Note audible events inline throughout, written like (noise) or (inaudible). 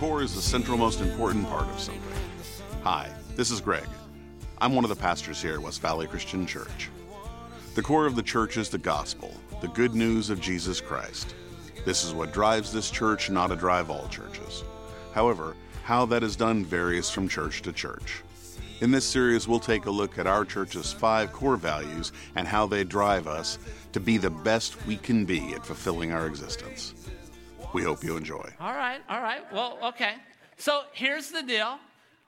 core is the central most important part of something. Hi, this is Greg. I'm one of the pastors here at West Valley Christian Church. The core of the church is the gospel, the good news of Jesus Christ. This is what drives this church, not to drive all churches. However, how that is done varies from church to church. In this series, we'll take a look at our church's five core values and how they drive us to be the best we can be at fulfilling our existence. We hope you enjoy. All right, all right. Well, okay. So here's the deal.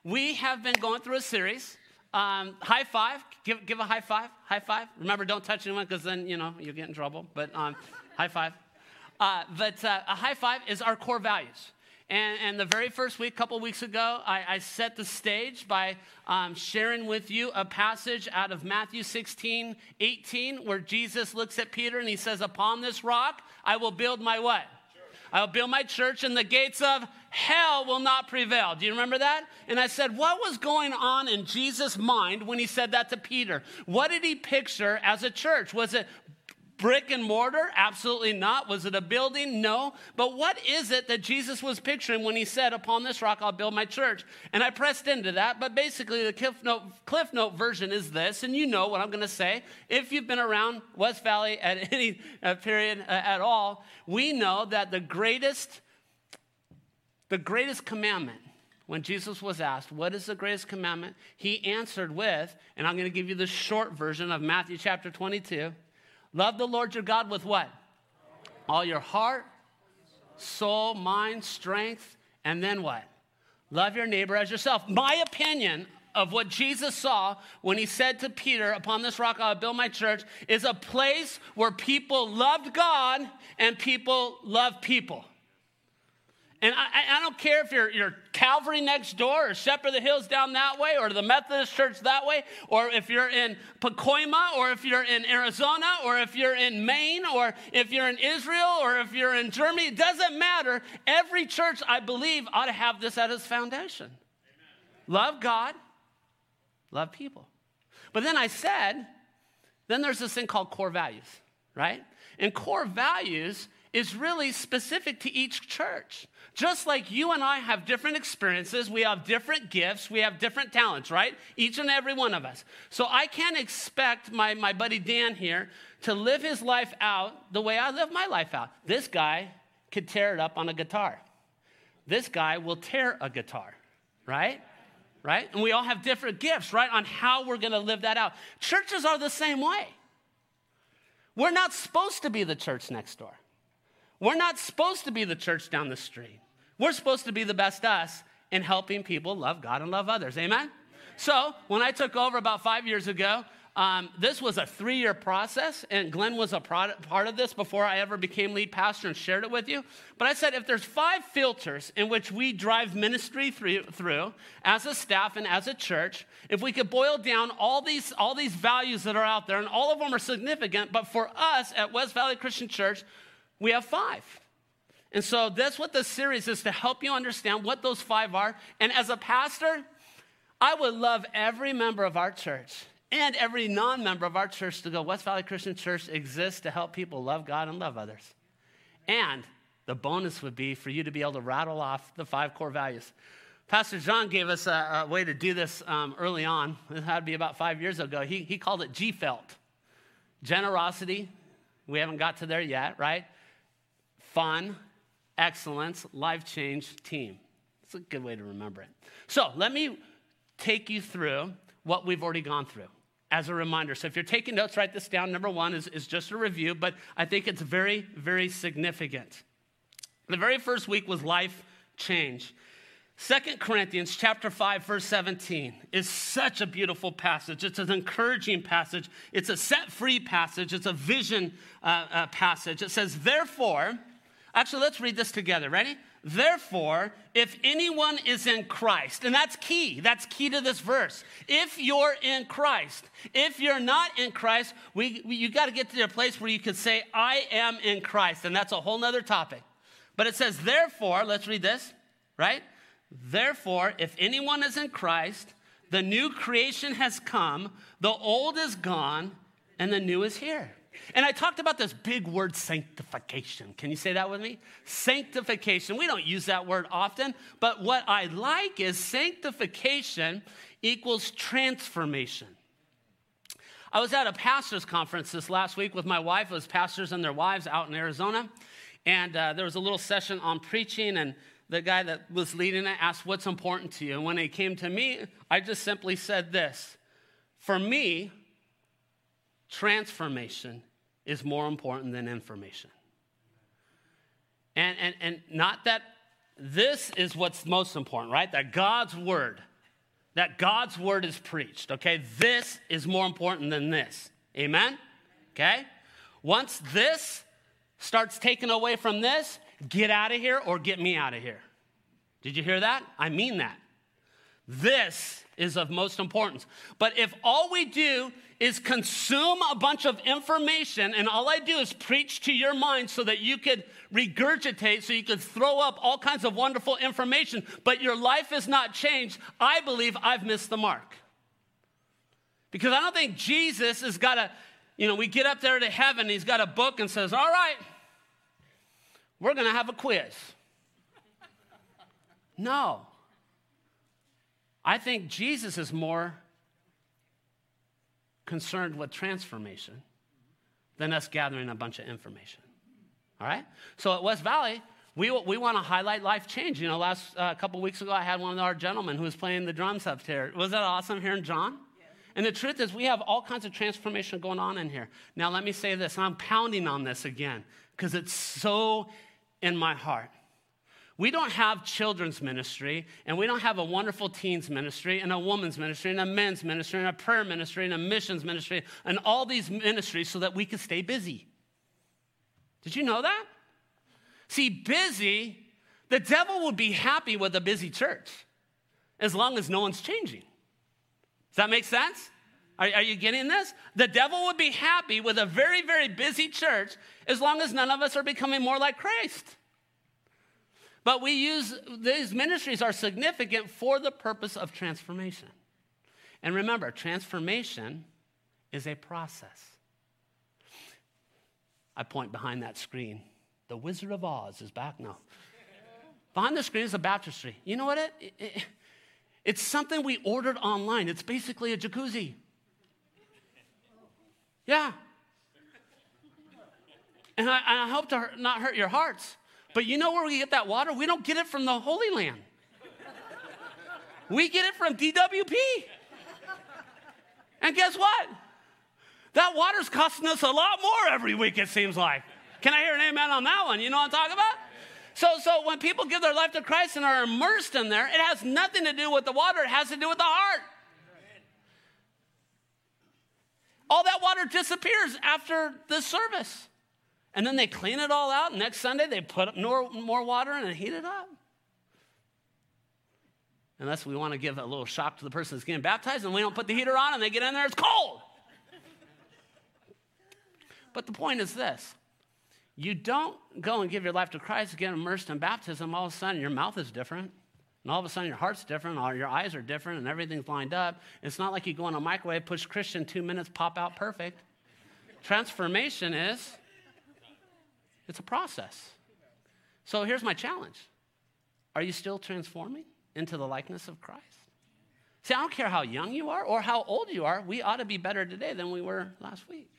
We have been going through a series. Um, high five. Give, give a high five. High five. Remember, don't touch anyone because then, you know, you'll get in trouble. But um, high five. Uh, but uh, a high five is our core values. And, and, the very first week, a couple weeks ago, I, I, set the stage by um, sharing with you a passage out of Matthew 16, 18, where Jesus looks at Peter and he says, Upon this rock, I will build my what? I'll build my church, and the gates of hell will not prevail. Do you remember that? And I said, What was going on in Jesus' mind when he said that to Peter? What did he picture as a church? Was it brick and mortar? Absolutely not. Was it a building? No. But what is it that Jesus was picturing when he said, Upon this rock I'll build my church? And I pressed into that, but basically the Cliff Note, Cliff Note version is this, and you know what I'm going to say. If you've been around West Valley at (laughs) any uh, period uh, at all, we know that the greatest, the greatest commandment when Jesus was asked, What is the greatest commandment? He answered with, and I'm going to give you the short version of Matthew chapter 22. Love the Lord your God with what? All your heart, soul, mind, strength, and then what? Love your neighbor as yourself. My opinion of what Jesus saw when he said to Peter, Upon this rock I'll build my church, is a place where people loved God and people love people. And I, I, don't care if you're, you're Calvary next door or Shepherd of the Hills down that way or the Methodist Church that way, or if you're in Pacoima or if you're in Arizona or if you're in Maine or if you're in Israel or if you're in Germany. It doesn't matter. Every church, I believe, ought to have this at its foundation. Amen. Love God, love people. But then I said, then there's this thing called core values, right? And core values is really specific to each church. Just like you and I have different experiences, we have different gifts, we have different talents, right? Each and every one of us. So I can't expect my, my buddy Dan here to live his life out the way I live my life out. This guy could tear it up on a guitar. This guy will tear a guitar, right? Right? And we all have different gifts, right, on how we're to live that out. Churches are the same way. We're not supposed to be the church next door. We're not supposed to be the church down the street. We're supposed to be the best us in helping people love God and love others. Amen? So, when I took over about five years ago, um, this was a three year process, and Glenn was a product, part of this before I ever became lead pastor and shared it with you. But I said if there's five filters in which we drive ministry through, through as a staff and as a church, if we could boil down all these, all these values that are out there, and all of them are significant, but for us at West Valley Christian Church, we have five. And so that's what this series is to help you understand what those five are. And as a pastor, I would love every member of our church and every non member of our church to go, West Valley Christian Church exists to help people love God and love others. And the bonus would be for you to be able to rattle off the five core values. Pastor John gave us a, a way to do this um, early on. It had to be about five years ago. He, he called it G felt generosity. We haven't got to there yet, right? Fun, excellence, life change team. It's a good way to remember it. So let me take you through what we've already gone through as a reminder. So if you're taking notes, write this down. Number one is, is just a review, but I think it's very, very significant. The very first week was life change. Second Corinthians chapter 5 verse 17 is such a beautiful passage. It's an encouraging passage. It's a set free passage. It's a vision uh, uh, passage. It says, "Therefore, Actually, let's read this together. Ready? Therefore, if anyone is in Christ, and that's key, that's key to this verse. If you're in Christ, if you're not in Christ, we, we you got to get to a place where you can say, I am in Christ, and that's a whole nother topic. But it says, therefore, let's read this, right? Therefore, if anyone is in Christ, the new creation has come, the old is gone, and the new is here. And I talked about this big word sanctification. Can you say that with me? Sanctification. We don't use that word often, but what I like is sanctification equals transformation. I was at a pastor's conference this last week with my wife. It was pastors and their wives out in Arizona. And uh, there was a little session on preaching, and the guy that was leading it asked, What's important to you? And when it came to me, I just simply said this For me, transformation is more important than information. And, and, and not that this is what's most important, right? That God's word, that God's word is preached, okay? This is more important than this. Amen? Okay? Once this starts taken away from this, get out of here or get me out of here. Did you hear that? I mean that. This is of most importance. But if all we do is consume a bunch of information and all I do is preach to your mind so that you could regurgitate, so you could throw up all kinds of wonderful information, but your life is not changed, I believe I've missed the mark. Because I don't think Jesus has got a, you know, we get up there to heaven, he's got a book and says, All right, we're going to have a quiz. (laughs) No. I think Jesus is more concerned with transformation than us gathering a bunch of information. All right? So at West Valley, we, we want to highlight life change. You know, last uh, couple weeks ago, I had one of our gentlemen who was playing the drums up there. Was that awesome hearing John? And the truth is, we have all kinds of transformation going on in here. Now, let me say this, and I'm pounding on this again because it's so in my heart. We don't have children's ministry, and we don't have a wonderful teens ministry, and a woman's ministry, and a men's ministry, and a prayer ministry, and a missions ministry, and all these ministries so that we can stay busy. Did you know that? See, busy, the devil would be happy with a busy church as long as no one's changing. Does that make sense? Are, are, you getting this? The devil would be happy with a very, very busy church as long as none of us are becoming more like Christ. But we use these ministries are significant for the purpose of transformation. And remember, transformation is a process. I point behind that screen. The Wizard of Oz is back now. behind the screen is a baptistry. You know what? It, it, it's something we ordered online. It's basically a jacuzzi. Yeah. And I, I hope to not hurt your hearts. But you know where we get that water? We don't get it from the Holy Land. We get it from DWP. And guess what? That water's costing us a lot more every week, it seems like. Can I hear an amen on that one? You know what I'm talking about? So, so when people give their life to Christ and are immersed in there, it has nothing to do with the water, it has to do with the heart. All that water disappears after the service. And then they clean it all out. Next Sunday, they put more, more water in and heat it up. Unless we want to give a little shock to the person that's getting baptized and we don't put the heater on and they get in there, it's cold. but the point is this you don't go and give your life to Christ, get immersed in baptism, all of a sudden your mouth is different. And all of a sudden your heart's different, all your eyes are different, and everything's lined up. It's not like you go in a microwave, push Christian, two minutes, pop out perfect. Transformation is it's a process. So here's my challenge Are you still transforming into the likeness of Christ? See, I don't care how young you are or how old you are, we ought to be better today than we were last week.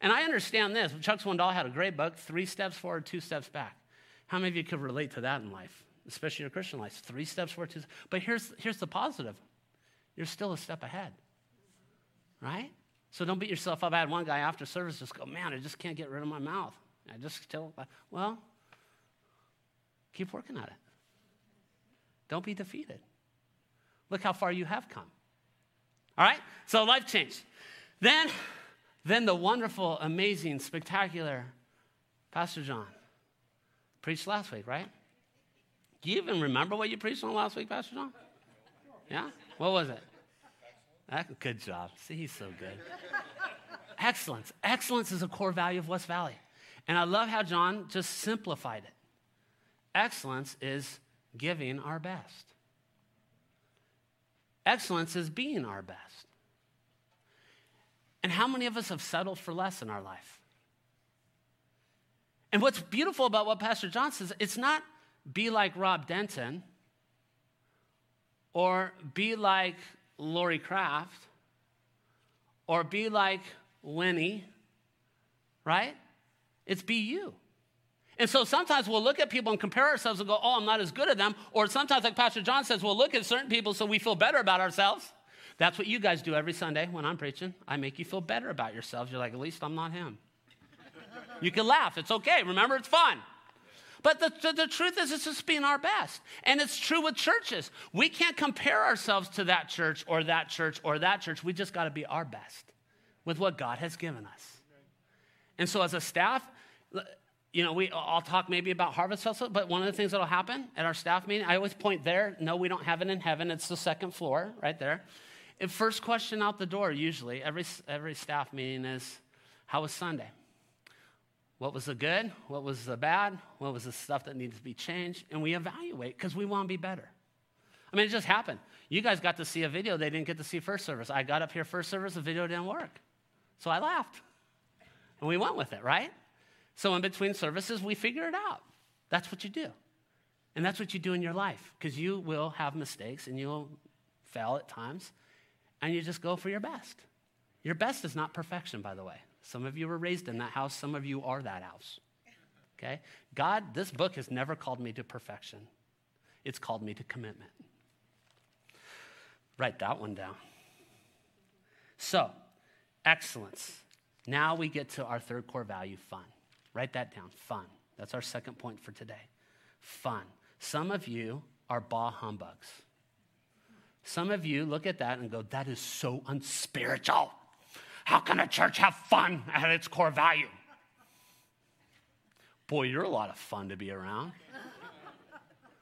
And I understand this. Chuck Swindoll had a great book, Three Steps Forward, Two Steps Back. How many of you could relate to that in life, especially in your Christian life? Three steps forward, two steps. But here's, here's the positive you're still a step ahead, right? So don't beat yourself up. I had one guy after service just go, man, I just can't get rid of my mouth. I just tell, well, keep working at it. Don't be defeated. Look how far you have come. All right? So life changed. Then, then the wonderful, amazing, spectacular Pastor John preached last week, right? Do you even remember what you preached on last week, Pastor John? Yeah? What was it? Good job. See, he's so good. Excellence. Excellence is a core value of West Valley. And I love how John just simplified it. Excellence is giving our best, excellence is being our best. And how many of us have settled for less in our life? And what's beautiful about what Pastor John says, it's not be like Rob Denton or be like Lori Kraft or be like Winnie, right? It's be you. And so sometimes we'll look at people and compare ourselves and go, oh, I'm not as good as them. Or sometimes, like Pastor John says, we'll look at certain people so we feel better about ourselves. That's what you guys do every Sunday when I'm preaching. I make you feel better about yourselves. You're like, at least I'm not him. you can laugh. It's okay. Remember, it's fun. But the, the, the, truth is, it's just being our best. And it's true with churches. We can't compare ourselves to that church or that church or that church. We just got to be our best with what God has given us. And so, as a staff, you know, we, I'll talk maybe about Harvest Festival, but one of the things that'll happen at our staff meeting, I always point there. No, we don't have it in heaven. It's the second floor right there. And first question out the door, usually, every, every staff meeting is, How was Sunday? What was the good? What was the bad? What was the stuff that needed to be changed? And we evaluate because we want to be better. I mean, it just happened. You guys got to see a video they didn't get to see first service. I got up here first service, the video didn't work. So I laughed. And we went with it, right? So in between services, we figure it out. That's what you do. And that's what you do in your life because you will have mistakes and you'll fail at times and you just go for your best. Your best is not perfection, by the way. Some of you were raised in that house, some of you are that house. Okay? God, this book has never called me to perfection, it's called me to commitment. Write that one down. So, excellence. Now we get to our third core value fun. Write that down fun. That's our second point for today. Fun. Some of you are bah humbugs. Some of you look at that and go, that is so unspiritual. How can a church have fun at its core value? Boy, you're a lot of fun to be around.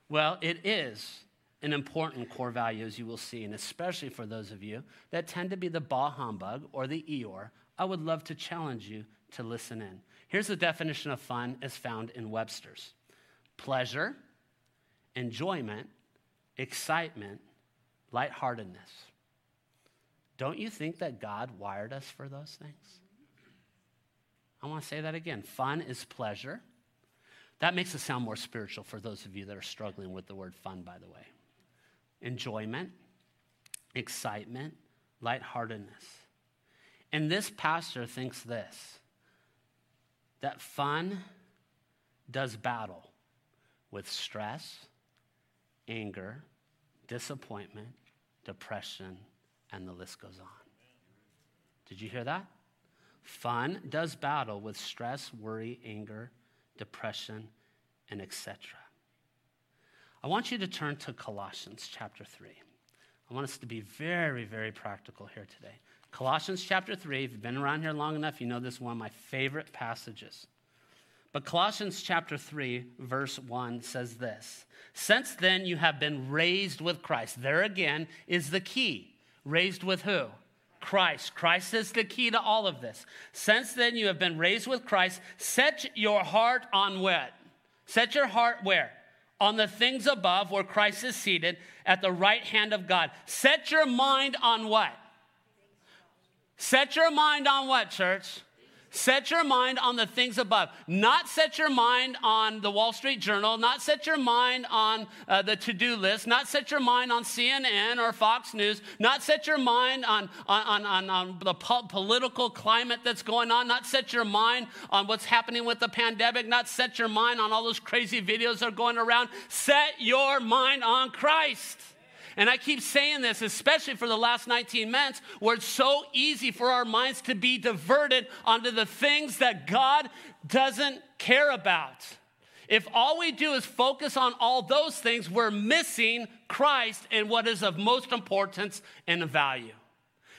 well, it is an important core value, as you will see, and especially for those of you that tend to be the bah humbug or the Eeyore, I would love to challenge you to listen in. Here's the definition of fun as found in Webster's pleasure, enjoyment, excitement, lightheartedness. Don't you think that God wired us for those things? I want to say that again. Fun is pleasure. That makes it sound more spiritual for those of you that are struggling with the word fun, by the way. Enjoyment, excitement, lightheartedness. And this pastor thinks this that fun does battle with stress, anger, disappointment, depression, and the list goes on. Did you hear that? Fun does battle with stress, worry, anger, depression, and etc. I want you to turn to Colossians chapter 3. I want us to be very, very practical here today. Colossians chapter 3, if you've been around here long enough, you know this is one of my favorite passages. But Colossians chapter 3, verse 1 says this Since then you have been raised with Christ. There again is the key. Raised with who? Christ. Christ is the key to all of this. Since then you have been raised with Christ, set your heart on what? Set your heart where? On the things above where Christ is seated at the right hand of God. Set your mind on what? Set your mind on what, church? Set your mind on the things above. Not set your mind on the Wall Street Journal, not set your mind on uh, the to do list, not set your mind on CNN or Fox News, not set your mind on, on, on, on the po- political climate that's going on, not set your mind on what's happening with the pandemic, not set your mind on all those crazy videos that are going around. Set your mind on Christ. And I keep saying this, especially for the last 19 months, where it's so easy for our minds to be diverted onto the things that God doesn't care about. If all we do is focus on all those things, we're missing Christ and what is of most importance and value.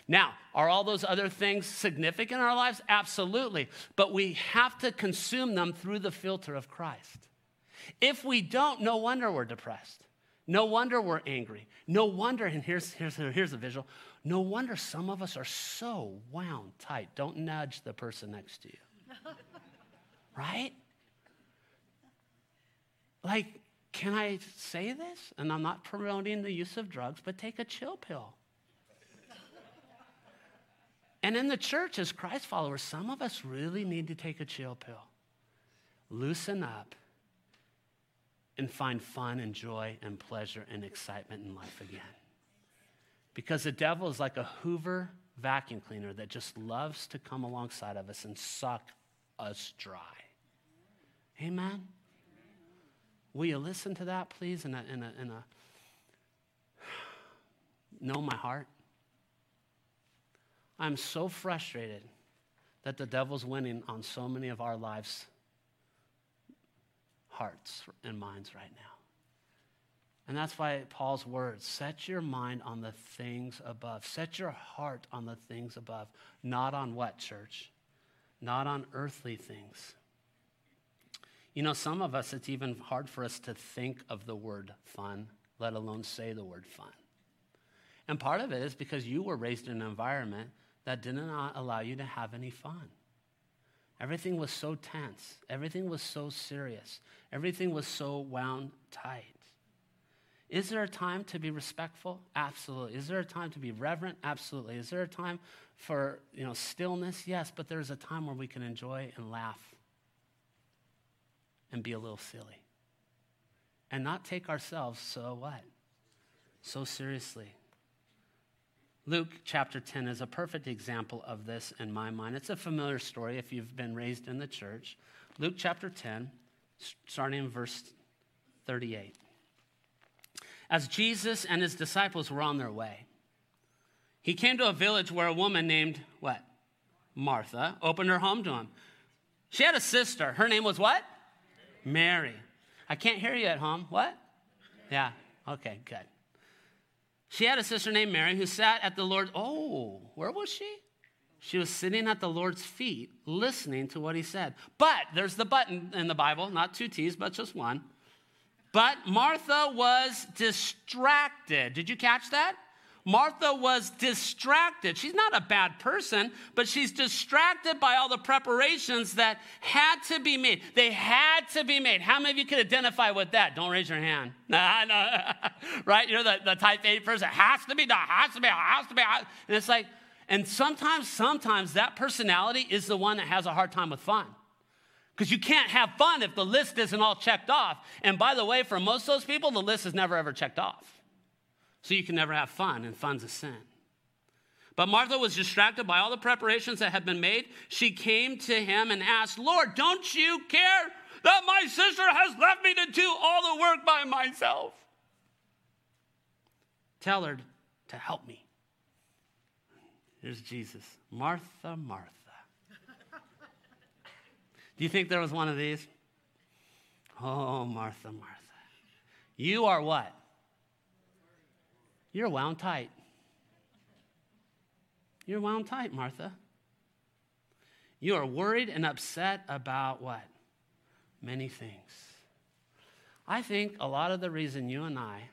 Now, are all those other things significant in our lives? Absolutely. But we have to consume them through the filter of Christ. If we don't, no wonder we're depressed. No wonder we're angry. No wonder, and here's, here's, here's a visual. No wonder some of us are so wound tight. Don't nudge the person next to you. (laughs) right? Like, can I say this? And I'm not promoting the use of drugs, but take a chill pill. and And in the church, as Christ followers, some of us really need to take a chill pill, loosen up, and find fun and joy and pleasure and excitement in life again. Because the devil is like a Hoover vacuum cleaner that just loves to come alongside of us and suck us dry. Amen? Will you listen to that, please, in a, in a, in a (sighs) know my heart? I'm so frustrated that the devil's winning on so many of our lives' hearts and minds right now. And that's why Paul's words set your mind on the things above. Set your heart on the things above, not on what, church? Not on earthly things. You know, some of us, it's even hard for us to think of the word fun, let alone say the word fun. And part of it is because you were raised in an environment that did not allow you to have any fun. Everything was so tense, everything was so serious, everything was so wound tight. Is there a time to be respectful? Absolutely. Is there a time to be reverent? Absolutely. Is there a time for, you know, stillness? Yes, but there's a time where we can enjoy and laugh and be a little silly. And not take ourselves so what? So seriously. Luke chapter 10 is a perfect example of this in my mind. It's a familiar story if you've been raised in the church. Luke chapter 10, starting in verse 38. As Jesus and his disciples were on their way, he came to a village where a woman named what? Martha opened her home to him. She had a sister. Her name was what? Mary. I can't hear you at home. What? Yeah. Okay, good. She had a sister named Mary who sat at the Lord. Oh, where was she? She was sitting at the Lord's feet, listening to what he said. But there's the button in the Bible, not two T's, but just one. But Martha was distracted. Did you catch that? Martha was distracted. She's not a bad person, but she's distracted by all the preparations that had to be made. They had to be made. How many of you could identify with that? Don't raise your hand. (laughs) Right? You're the, the type A person. It has to be done, has to be, has to be. And it's like, and sometimes, sometimes that personality is the one that has a hard time with fun. Because you can't have fun if the list isn't all checked off. And by the way, for most of those people, the list is never ever checked off. So you can never have fun, and fun's a sin. But Martha was distracted by all the preparations that had been made. She came to him and asked, Lord, don't you care that my sister has left me to do all the work by myself? Tell her to help me. Here's Jesus Martha, Martha. (laughs) Do you think there was one of these? Oh, Martha, Martha. You are what? You're wound tight. You're wound tight, Martha. You are worried and upset about what? Many things. I think a lot of the reason you and I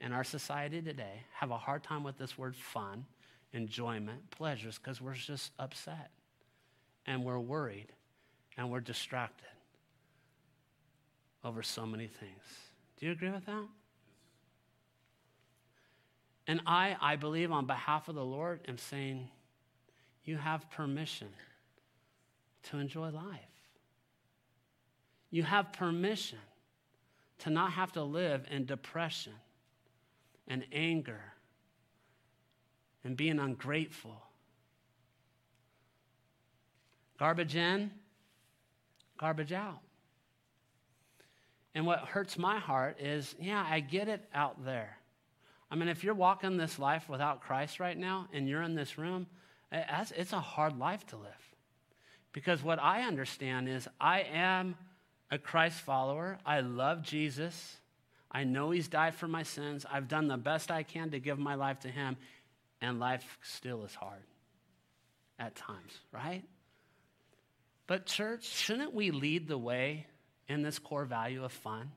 in our society today have a hard time with this word fun, enjoyment, pleasures, because we're just upset and we're worried and we're distracted over so many things. Do you agree with that? And I, I believe on behalf of the Lord, am saying, you have permission to enjoy life. You have permission to not have to live in depression and anger and being ungrateful. Garbage in, garbage out. And what hurts my heart is, yeah, I get it out there. I mean, if you're walking this life without Christ right now and you're in this room, it's a hard life to live. Because what I understand is I am a Christ follower. I love Jesus. I know He's died for my sins. I've done the best I can to give my life to Him, and life still is hard at times, right? But, church, shouldn't we lead the way in this core value of fun?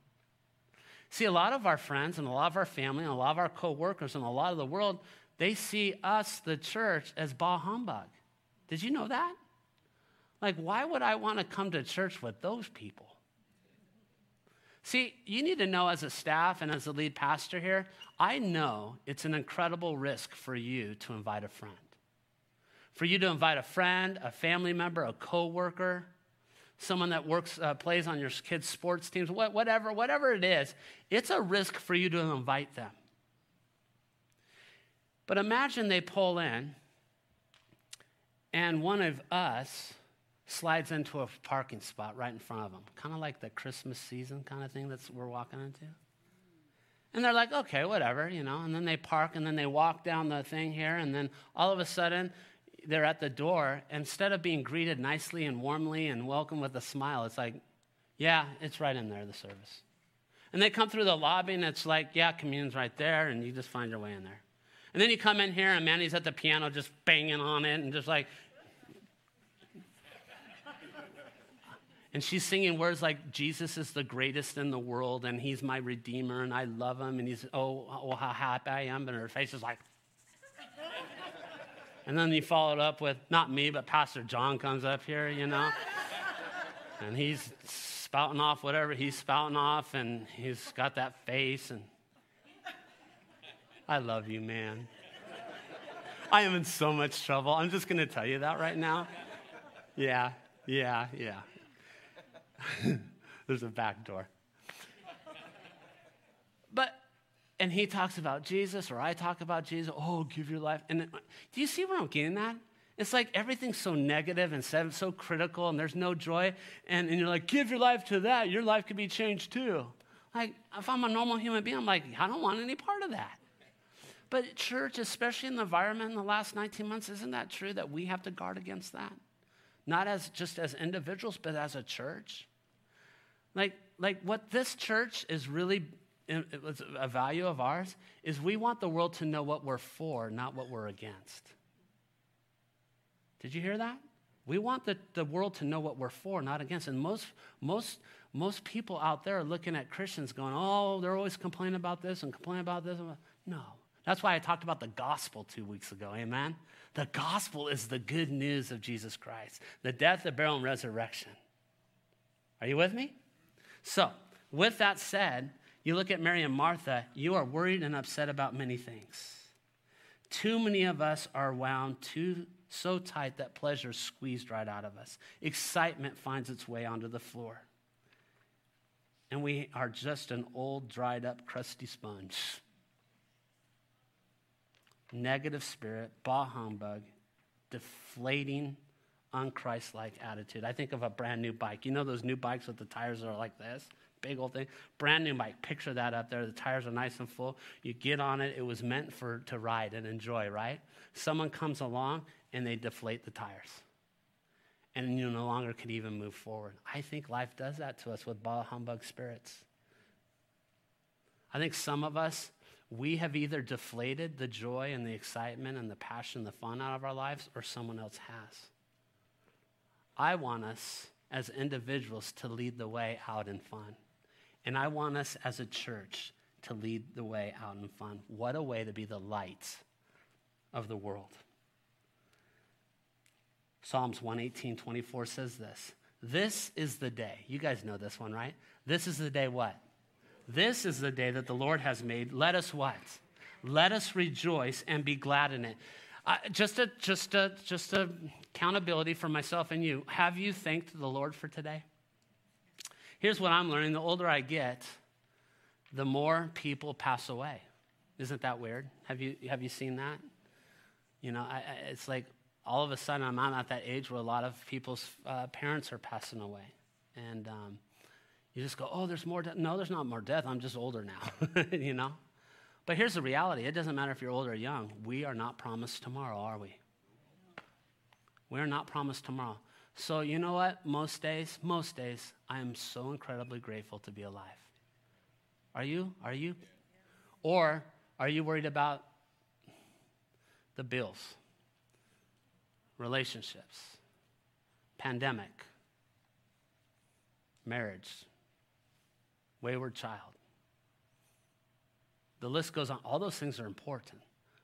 See, a lot of our friends and a lot of our family and a lot of our coworkers and a lot of the world, they see us, the church, as bah humbug. Did you know that? Like, why would I want to come to church with those people? See, you need to know as a staff and as a lead pastor here, I know it's an incredible risk for you to invite a friend. for you to invite a friend, a family member, a coworker, someone that works, uh, plays on your kids' sports teams, whatever, whatever it is, it's a risk for you to invite them. But imagine they pull in and one of us slides into a parking spot right in front of them, kind of like the Christmas season kind of thing that we're walking into. And they're like, okay, whatever, you know. And then they park and then they walk down the thing here. And then all of a sudden, they're at the door. Instead of being greeted nicely and warmly and welcome with a smile, it's like, yeah, it's right in there, the service. And they come through the lobby and it's like, yeah, communion's right there. And you just find your way in there. And then you come in here and Manny's at the piano just banging on it and just like, And she's singing words like, Jesus is the greatest in the world, and he's my redeemer, and I love him, and he's, oh, oh how happy I am. And her face is like, and then you follow it up with, not me, but Pastor John comes up here, you know, (laughs) and he's spouting off whatever he's spouting off, and he's got that face, and I love you, man. I am in so much trouble. I'm just going to tell you that right now. Yeah, yeah, yeah. (laughs) There's a back door. But, and he talks about Jesus, or I talk about Jesus. Oh, give your life. And do you see where I'm getting that? It's like everything's so negative and so critical, and there's no joy. And, and you're like, give your life to that. Your life could be changed too. Like, if I'm a normal human being, I'm like, I don't want any part of that. But church, especially in the environment in the last 19 months, isn't that true that we have to guard against that? Not as just as individuals, but as a church. Like, like what this church is really a value of ours is we want the world to know what we're for, not what we're against. Did you hear that? We want the, the world to know what we're for, not against. And most, most, most people out there are looking at Christians going, oh, they're always complaining about this and complaining about this. No. That's why I talked about the gospel two weeks ago. Amen? The gospel is the good news of Jesus Christ, the death, the burial, and resurrection. Are you with me? So, with that said, you look at Mary and Martha, you are worried and upset about many things. Too many of us are wound too so tight that pleasure is squeezed right out of us. Excitement finds its way onto the floor. And we are just an old, dried up, crusty sponge. Negative spirit, bah humbug, deflating unchristlike attitude. I think of a brand new bike. You know those new bikes with the tires that are like this? Big old thing. Brand new bike. Picture that up there. The tires are nice and full. You get on it. It was meant for to ride and enjoy, right? Someone comes along and they deflate the tires. And you no longer can even move forward. I think life does that to us with bah humbug spirits. I think some of us, we have either deflated the joy and the excitement and the passion, the fun out of our lives, or someone else has. I want us as individuals to lead the way out in fun. And I want us as a church to lead the way out in fun. What a way to be the light of the world. Psalms 118, 24 says this. This is the day. You guys know this one, right? This is the day what? This is the day that the Lord has made. Let us what? Let us rejoice and be glad in it. Uh, just a just a just a accountability for myself and you. Have you thanked the Lord for today? Here's what I'm learning: the older I get, the more people pass away. Isn't that weird? Have you have you seen that? You know, I, I, it's like all of a sudden I'm at that age where a lot of people's uh, parents are passing away, and um, you just go, "Oh, there's more death." No, there's not more death. I'm just older now. (laughs) you know. But here's the reality it doesn't matter if you're old or young. We are not promised tomorrow, are we? We are not promised tomorrow. So, you know what? Most days, most days, I am so incredibly grateful to be alive. Are you? Are you? Or are you worried about the bills, relationships, pandemic, marriage, wayward child? The list goes on. All those things are important,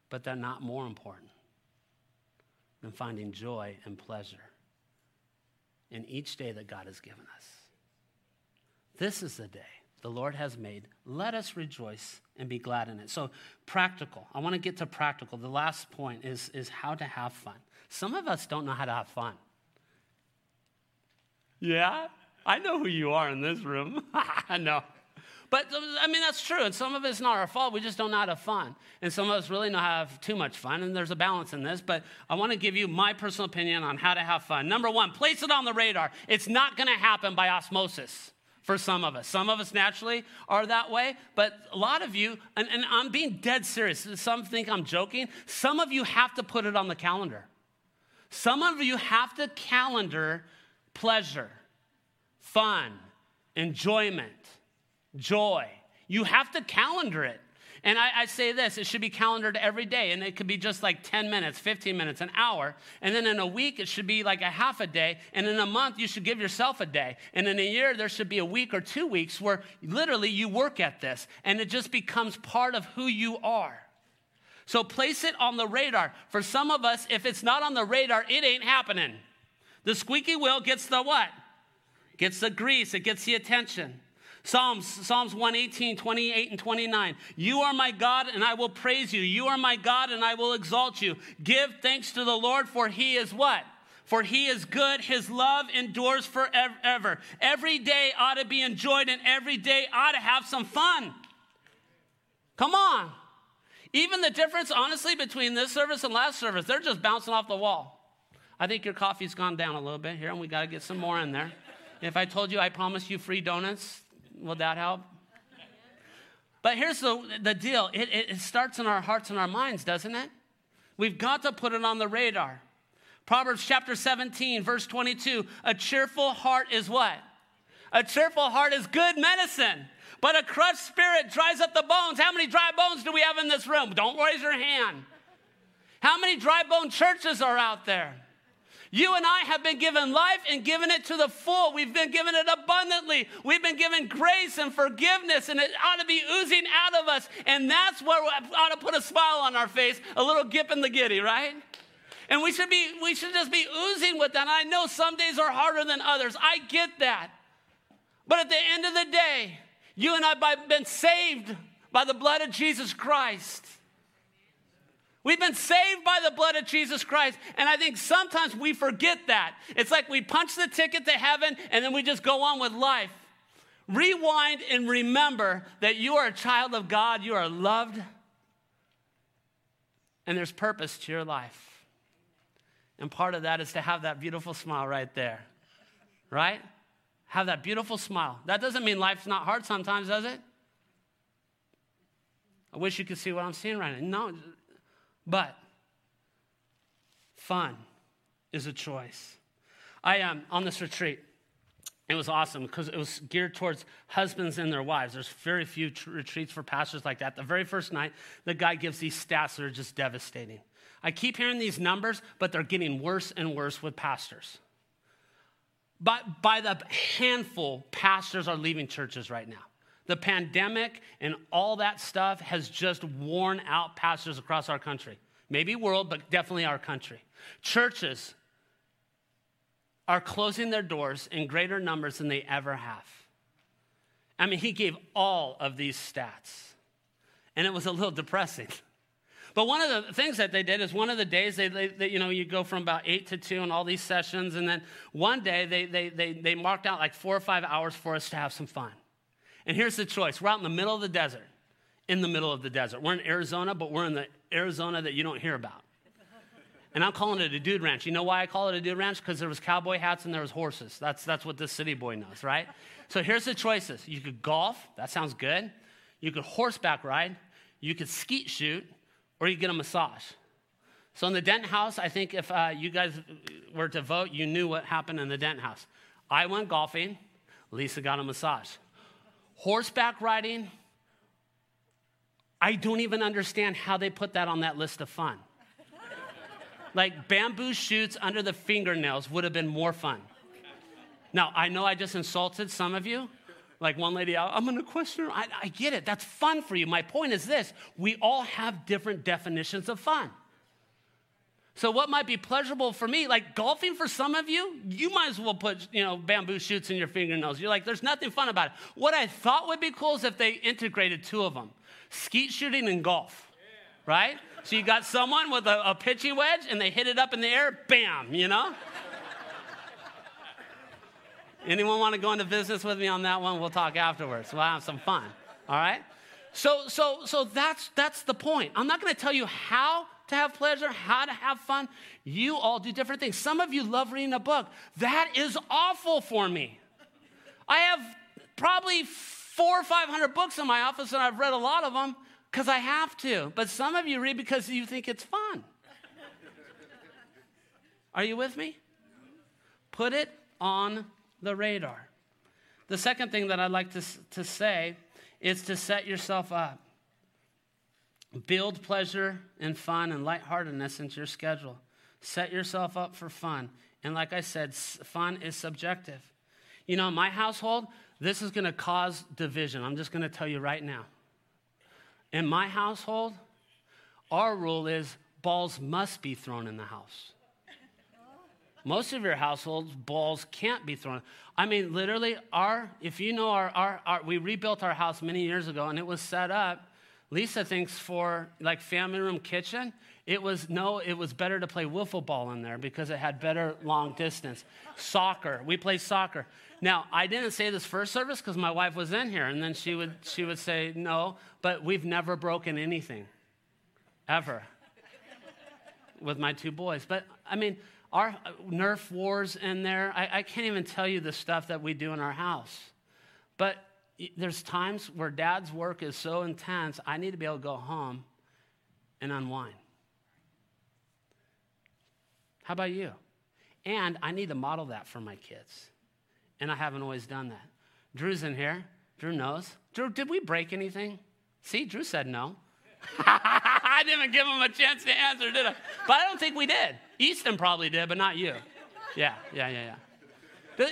but they're not more important than finding joy and pleasure in each day that God has given us. This is the day the Lord has made. Let us rejoice and be glad in it. So, practical. I want to get to practical. The last point is, is how to have fun. Some of us don't know how to have fun. Yeah, I know who you are in this room. (laughs) I know. But I mean, that's true. And some of it's not our fault. We just don't know how to have fun. And some of us really to have too much fun. And there's a balance in this. But I want to give you my personal opinion on how to have fun. Number one, place it on the radar. It's not going to happen by osmosis for some of us. Some of us naturally are that way, but a lot of you, and, and, I'm being dead serious, some think I'm joking. Some of you have to put it on the calendar. Some of you have to calendar pleasure, fun, enjoyment joy. You have to calendar it. And I, I, say this it should be calendared every day, and it could be just like 10 minutes, 15 minutes, an hour. And then in a week, it should be like a half a day. And in a month, you should give yourself a day. And in a year, there should be a week or two weeks where literally you work at this, and it just becomes part of who you are. So place it on the radar. For some of us, if it's not on the radar, it ain't happening. The squeaky wheel gets the what? Gets the grease, it gets the attention. Psalms, Psalms 118, 28, and 29. You are my God, and I will praise you. You are my God, and I will exalt you. Give thanks to the Lord, for he is what? For he is good, his love endures forever. Every day ought to be enjoyed, and every day ought to have some fun. Come on. Even the difference, honestly, between this service and last service, they're just bouncing off the wall. I think your coffee's gone down a little bit here, and we got to get some more in there. If I told you I promised you free donuts, Will that help? But here's the, the deal it, it starts in our hearts and our minds, doesn't it? We've got to put it on the radar. Proverbs chapter 17, verse 22 a cheerful heart is what? A cheerful heart is good medicine, but a crushed spirit dries up the bones. How many dry bones do we have in this room? Don't raise your hand. How many dry bone churches are out there? You and I have been given life and given it to the full. We've been given it abundantly. We've been given grace and forgiveness, and it ought to be oozing out of us. And that's where we ought to put a smile on our face, a little gip in the giddy, right? And we should be, we should just be oozing with that. And I know some days are harder than others. I get that. But at the end of the day, you and I have been saved by the blood of Jesus Christ. We've been saved by the blood of Jesus Christ. And I think sometimes we forget that. It's like we punch the ticket to heaven and then we just go on with life. Rewind and remember that you are a child of God, you are loved, and there's purpose to your life. And part of that is to have that beautiful smile right there, right? Have that beautiful smile. That doesn't mean life's not hard sometimes, does it? I wish you could see what I'm seeing right now. No, but fun is a choice. I am um, on this retreat. It was awesome because it was geared towards husbands and their wives. There's very few tr- retreats for pastors like that. The very first night, the guy gives these stats that are just devastating. I keep hearing these numbers, but they're getting worse and worse with pastors. But by the handful, pastors are leaving churches right now. The pandemic and all that stuff has just worn out pastors across our country. Maybe world, but definitely our country. Churches are closing their doors in greater numbers than they ever have. I mean, he gave all of these stats, and it was a little depressing. But one of the things that they did is one of the days they, they, they, you know, you go from about eight to two and all these sessions, and then one day they, they, they, they marked out like four or five hours for us to have some fun. And here's the choice we're out in the middle of the desert, in the middle of the desert. We're in Arizona, but we're in the Arizona that you don't hear about. And I'm calling it a dude ranch. You know why I call it a dude ranch? Because there was cowboy hats and there was horses. That's, that's what this city boy knows, right? So here's the choices. You could golf. That sounds good. You could horseback ride. You could skeet shoot. Or you get a massage. So in the Dent House, I think if uh, you guys were to vote, you knew what happened in the Dent House. I went golfing. Lisa got a massage. Horseback riding, I don't even understand how they put that on that list of fun. like bamboo shoots under the fingernails would have been more fun. Now, I know I just insulted some of you. Like one lady, I'm question her. I, I get it. That's fun for you. My point is this we all have different definitions of fun. So what might be pleasurable for me, like golfing for some of you, you might as well put, you know, bamboo shoots in your fingernails. You're like, there's nothing fun about it. What I thought would be cool is if they integrated two of them, skeet shooting and golf. right? So you got someone with a, a pitching wedge and they hit it up in the air, bam, you know? Anyone want to go into business with me on that one? We'll talk afterwards. We'll have some fun. All right? So, so, so that's, that's the point. I'm not going to tell you how to have pleasure, how to have fun. You all do different things. Some of you love reading a book. That is awful for me. I have probably four or 500 books in my office, and I've read a lot of them because I have to. But some of you read because you think it's fun. Are you with me? Put it on the radar. The second thing that I'd like to, to say is to set yourself up. Build pleasure and fun and lightheartedness into your schedule. Set yourself up for fun. And like I said, fun is subjective. You know, my household, this is going to cause division. I'm just going to tell you right now. In my household, our rule is balls must be thrown in the house. Most of your households, balls can't be thrown. I mean, literally, our, if you know our, our, our, we rebuilt our house many years ago and it was set up, Lisa thinks for like family room kitchen, it was no, it was better to play wiffle ball in there because it had better long distance. Soccer, we play soccer. Now, I didn't say this first service because my wife was in here and then she would, she would say no, but we've never broken anything, ever, with my two boys. But I mean, our Nerf wars in there. I, I can't even tell you the stuff that we do in our house. But there's times where dad's work is so intense, I need to be able to go home and unwind. How about you? And I need to model that for my kids. And I haven't always done that. Drew's in here. Drew knows. Drew, did we break anything? See, Drew said no. (laughs) I didn't give him a chance to answer, did I? But I don't think we did. Easton probably did, but not you. Yeah, yeah, yeah, yeah.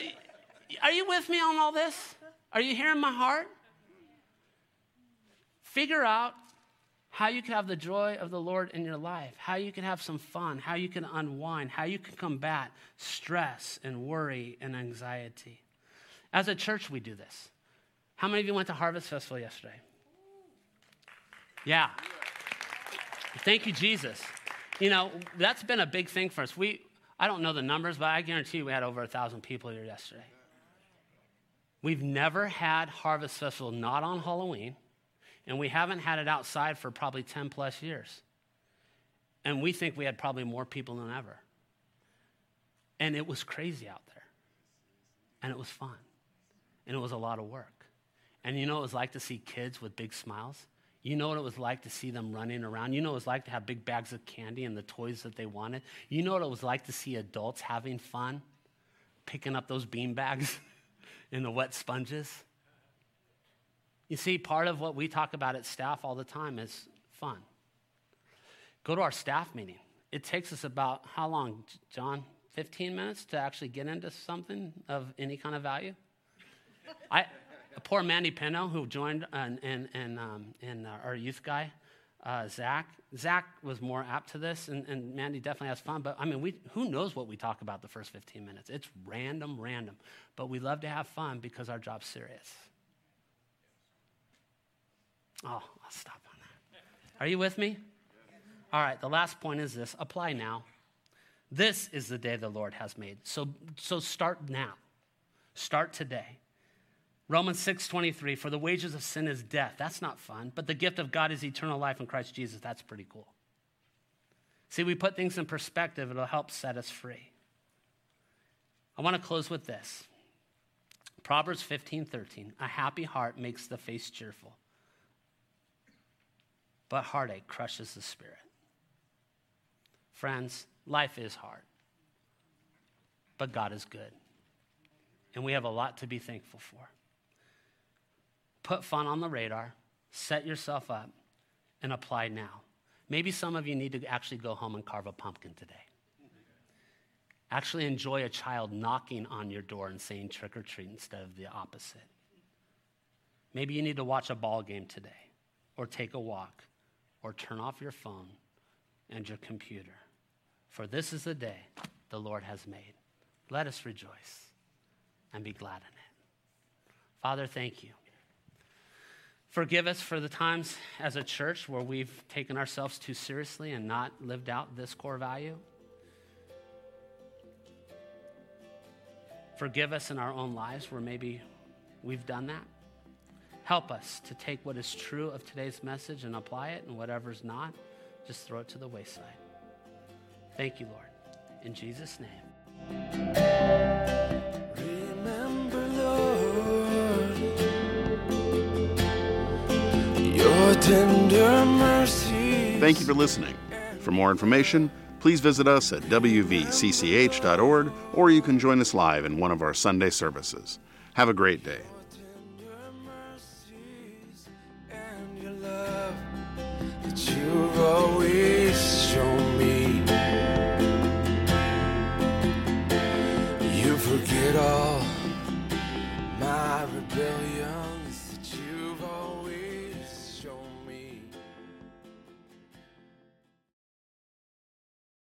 Are you with me on all this? Are you hearing my heart? Figure out how you can have the joy of the Lord in your life, how you can have some fun, how you can unwind, how you can combat stress and worry and anxiety. As a church, we do this. How many of you went to Harvest Festival yesterday? Yeah. Thank you, Jesus. You know, that's been a big thing for us. We, I don't know the numbers, but I guarantee you we had over a thousand people here yesterday. We've never had Harvest Festival not on Halloween, and we haven't had it outside for probably 10 plus years. And we think we had probably more people than ever. And it was crazy out there. And it was fun. And it was a lot of work. And you know what it was like to see kids with big smiles? You know what it was like to see them running around. You know what it was like to have big bags of candy and the toys that they wanted. You know what it was like to see adults having fun, picking up those bean bags (laughs) and the wet sponges. You see, part of what we talk about at staff all the time is fun. Go to our staff meeting. It takes us about how long, John? 15 minutes to actually get into something of any kind of value? I, poor Mandy Pino, who joined and, and, and, um, and uh, our youth guy, uh, Zach. Zach was more apt to this, and, and Mandy definitely has fun. But I mean, we, who knows what we talk about the first 15 minutes? It's random, random. But we love to have fun because our job's serious. Oh, I'll stop on that. Are you with me? All right, the last point is this apply now. This is the day the Lord has made. So, so start now. Start today. Romans 6:23 for the wages of sin is death. That's not fun, but the gift of God is eternal life in Christ Jesus. That's pretty cool. See, we put things in perspective, it'll help set us free. I want to close with this. Proverbs 15:13. A happy heart makes the face cheerful, but heartache crushes the spirit. Friends, life is hard, but God is good. And we have a lot to be thankful for put fun on the radar, set yourself up, and apply now. Maybe some of you need to actually go home and carve a pumpkin today. Actually, enjoy a child knocking on your door and saying trick or treat instead of the opposite. Maybe you need to watch a ball game today, or take a walk, or turn off your phone and your computer. For this is the day the Lord has made. Let us rejoice and be glad in it. Father, thank you Forgive us for the times as a church where we've taken ourselves too seriously and not lived out this core value. Forgive us in our own lives where maybe we've done that. Help us to take what is true of today's message and apply it, and whatever's not, just throw it to the wayside. Thank you, Lord. In Jesus' name. Thank you for listening. For more information, please visit us at wvcch.org or you can join us live in one of our Sunday services. Have a great day.